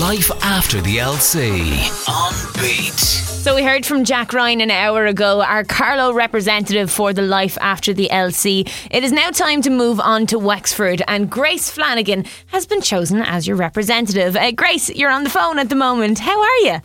Life after the LC on Beat. So we heard from Jack Ryan an hour ago, our Carlow representative for the Life After the LC. It is now time to move on to Wexford, and Grace Flanagan has been chosen as your representative. Uh, Grace, you're on the phone at the moment. How are you?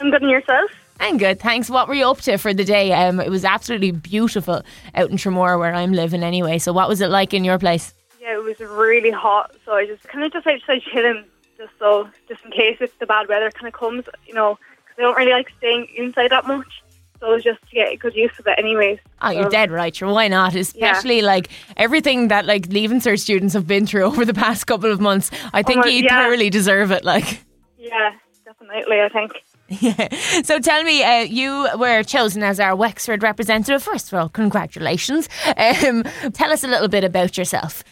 I'm good and yourself? I'm good, thanks. What were you up to for the day? Um, it was absolutely beautiful out in Tramore where I'm living anyway. So what was it like in your place? Yeah, it was really hot, so I just kind of just like started chilling, just so just in case if the bad weather kind of comes, you know, because I don't really like staying inside that much. So just to get a good use of it, anyways. Oh, you're So, dead right. Sure, why not? Especially like everything that like Leaving Cert students have been through over the past couple of months. I think my- you yeah. thoroughly deserve it. Like, Yeah, definitely. I think. yeah. So tell me, uh, you were chosen as our Wexford representative. First of all, congratulations. Um, tell us a little bit about yourself.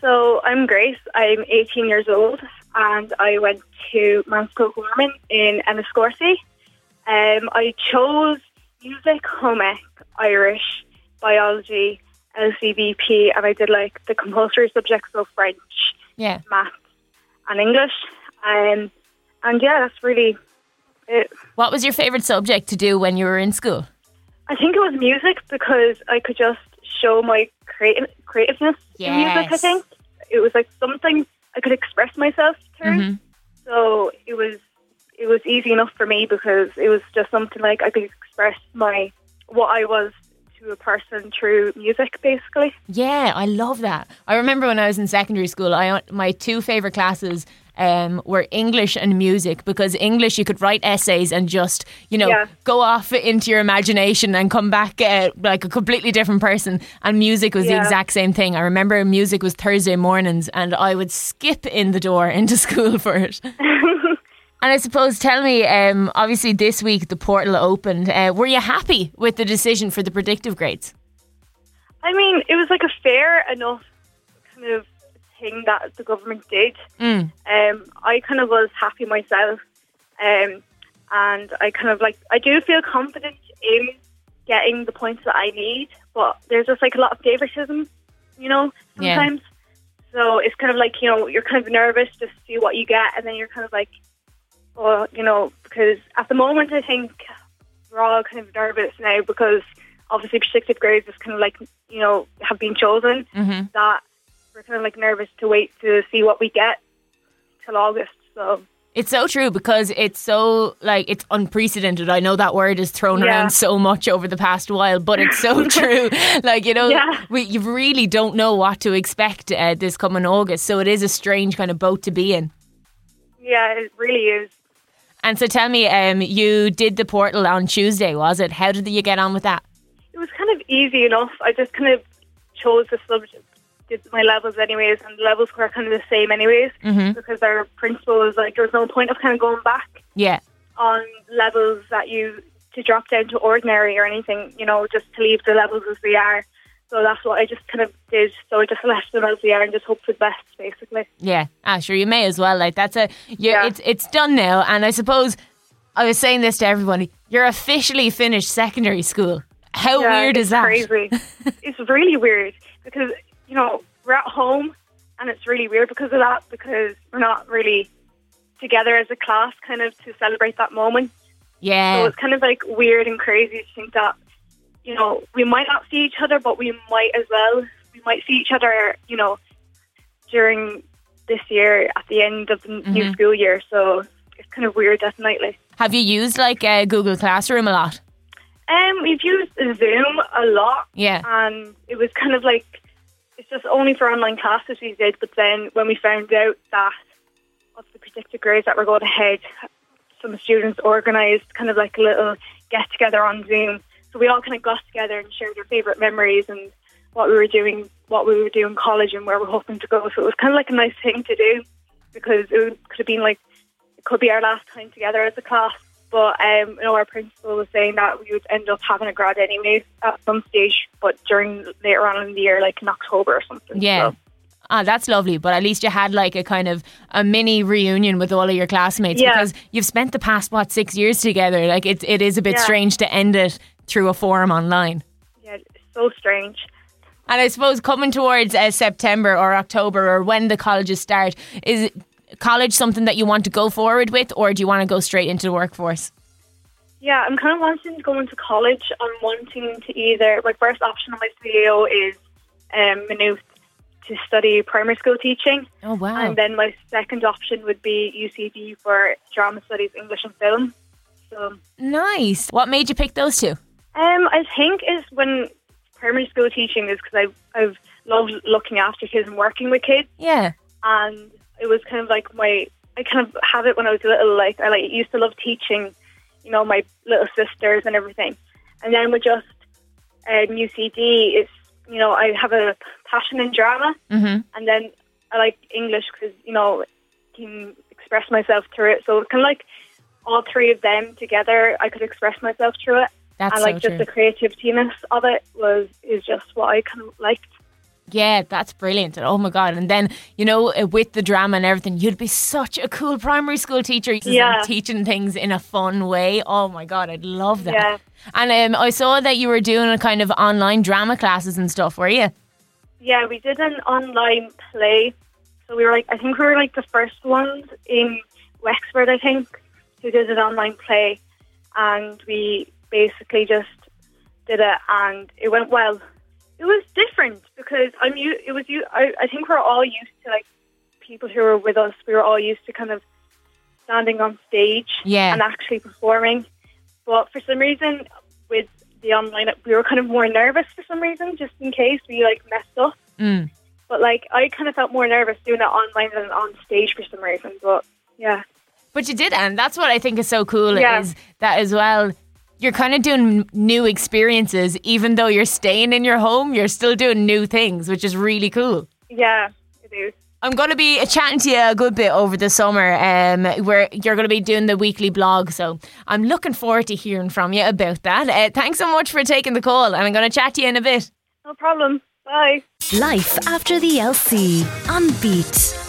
So I'm Grace. I'm 18 years old, and I went to Meánscoil Gharman in Enniscorthy. Um, I chose music, home ec, Irish, biology, LCVP, and I did like the compulsory subjects of French, Yeah. maths, and English. Um, and yeah, that's really it. What was your favourite subject to do when you were in school? I think it was music because I could just show my creative creativeness in music. I think it was like something I could express myself through. Mm-hmm. So it was it was easy enough for me because it was just something like I could express my what I was to a person through music, basically. Yeah, I love that. I remember when I was in secondary school, I my two favorite classes um, were English and music because English you could write essays and just you know Yeah. go off into your imagination and come back uh, like a completely different person. And music was the exact same thing. I remember music was Thursday mornings, and I would skip in the door into school for it. And I suppose, tell me, um, obviously this week the portal opened. Uh, were you happy with the decision for the predictive grades? I mean, it was like a fair enough kind of thing that the government did. Mm. Um, I kind of was happy myself, um, and I kind of like I do feel confident in getting the points that I need, but there's just like a lot of favoritism, you know, Yeah. sometimes. So it's kind of like you know you're kind of nervous just to see what you get, and then you're kind of like, well, you know, because at the moment I think we're all kind of nervous now because obviously predictive grades is kind of like you know have been chosen Mm-hmm. that we're kind of like nervous to wait to see what we get till August. So It's so true because it's so like it's unprecedented. I know that word is thrown Yeah. around so much over the past while, but it's so true. Like you know, Yeah. we you really don't know what to expect uh, this coming August. So it is a strange kind of boat to be in. yeah, it really is. And so tell me, um, you did the portal on Tuesday, was it? How did you get on with that? It was kind of easy enough. I just kind of chose the subject, did my levels anyways, and the levels were kind of the same anyways Mhm. because our principal was like, there was no point of kind of going back Yeah, on levels that you to drop down to ordinary or anything, you know, just to leave the levels as they are. So that's what I just kind of did. So I just left them as they are and just hoped for the best, basically. yeah. Ah, sure, you may as well. Like that's a Yeah. It's it's done now, and I suppose I was saying this to everybody. You're officially finished secondary school. How Yeah, weird is that? Crazy. it's really weird because you know we're at home, and it's really weird because of that because we're not really together as a class, kind of to celebrate that moment. Yeah. So it's kind of like weird and crazy to think that you know we might not see each other, but we might as well. We might see each other, you know, during this year at the end of the Mm-hmm. new school year. So it's kind of weird, definitely. Have you used like uh, Google Classroom a lot? Um, we've used Zoom a lot. Yeah. and it was kind of like it's just only for online classes we did. But then when we found out that of the predicted grades that were going ahead, some students organised kind of like a little get together on Zoom. So we all kind of got together and shared our favourite memories and what we were doing, what we were doing in college, and where we're hoping to go. So it was kind of like a nice thing to do because it could have been like it could be our last time together as a class. But um, you know, our principal was saying that we would end up having a grad anyway at some stage, but during later on in the year, like in October or something. Yeah. So, Ah, that's lovely. But at least you had like a kind of a mini reunion with all of your classmates Yeah. because you've spent the past what six years together. Like it, it is a bit Yeah. strange to end it through a forum online. yeah, it's so strange. And I suppose coming towards uh, September or October or when the colleges start, is college something that you want to go forward with, or do you want to go straight into the workforce? Yeah, I'm kind of wanting to go into college. I'm wanting to either, my first option on my CAO is um, Maynooth to study primary school teaching. Oh wow! And then my second option would be UCD for drama studies, English and film. So nice. What made you pick those two? Um, I think is when primary school teaching is because I I've loved looking after kids and working with kids. Yeah. And it was kind of like my I kind of had it when I was little. Like I like used to love teaching, you know, my little sisters and everything. And then with just um, UCD, it's you know I have a passion in drama, mm-hmm. and then I like English because you know I can express myself through it. So it's kind of like all three of them together, I could express myself through it. That's and like so just true. the creativeness of it was is just what I kind of liked. Yeah, that's brilliant. Oh my God. And then, you know, uh, with the drama and everything, you'd be such a cool primary school teacher. Yeah. Teaching things in a fun way. Oh my God, I'd love that. Yeah. And um, I saw that you were doing a kind of online drama classes and stuff, were you? Yeah, we did an online play. So we were like, I think we were like the first ones in Wexford, I think, who did an online play. And we basically just did it and it went well. It was different because I'm it was you I, I think we're all used to like people who were with us we were all used to kind of standing on stage Yeah. and actually performing but for some reason with the online we were kind of more nervous for some reason just in case we like messed up Mm. but like I kind of felt more nervous doing it online than on stage for some reason but yeah But you did, and that's what I think is so cool Yeah. is that as well. You're kind of doing new experiences, even though you're staying in your home. You're still doing new things, which is really cool. yeah it is I'm going to be chatting to you a good bit over the summer, um, where you're going to be doing the weekly blog. So I'm looking forward to hearing from you about that. Uh, thanks so much for taking the call, and I'm going to chat to you in a bit. no problem bye Life after the LC on Beat.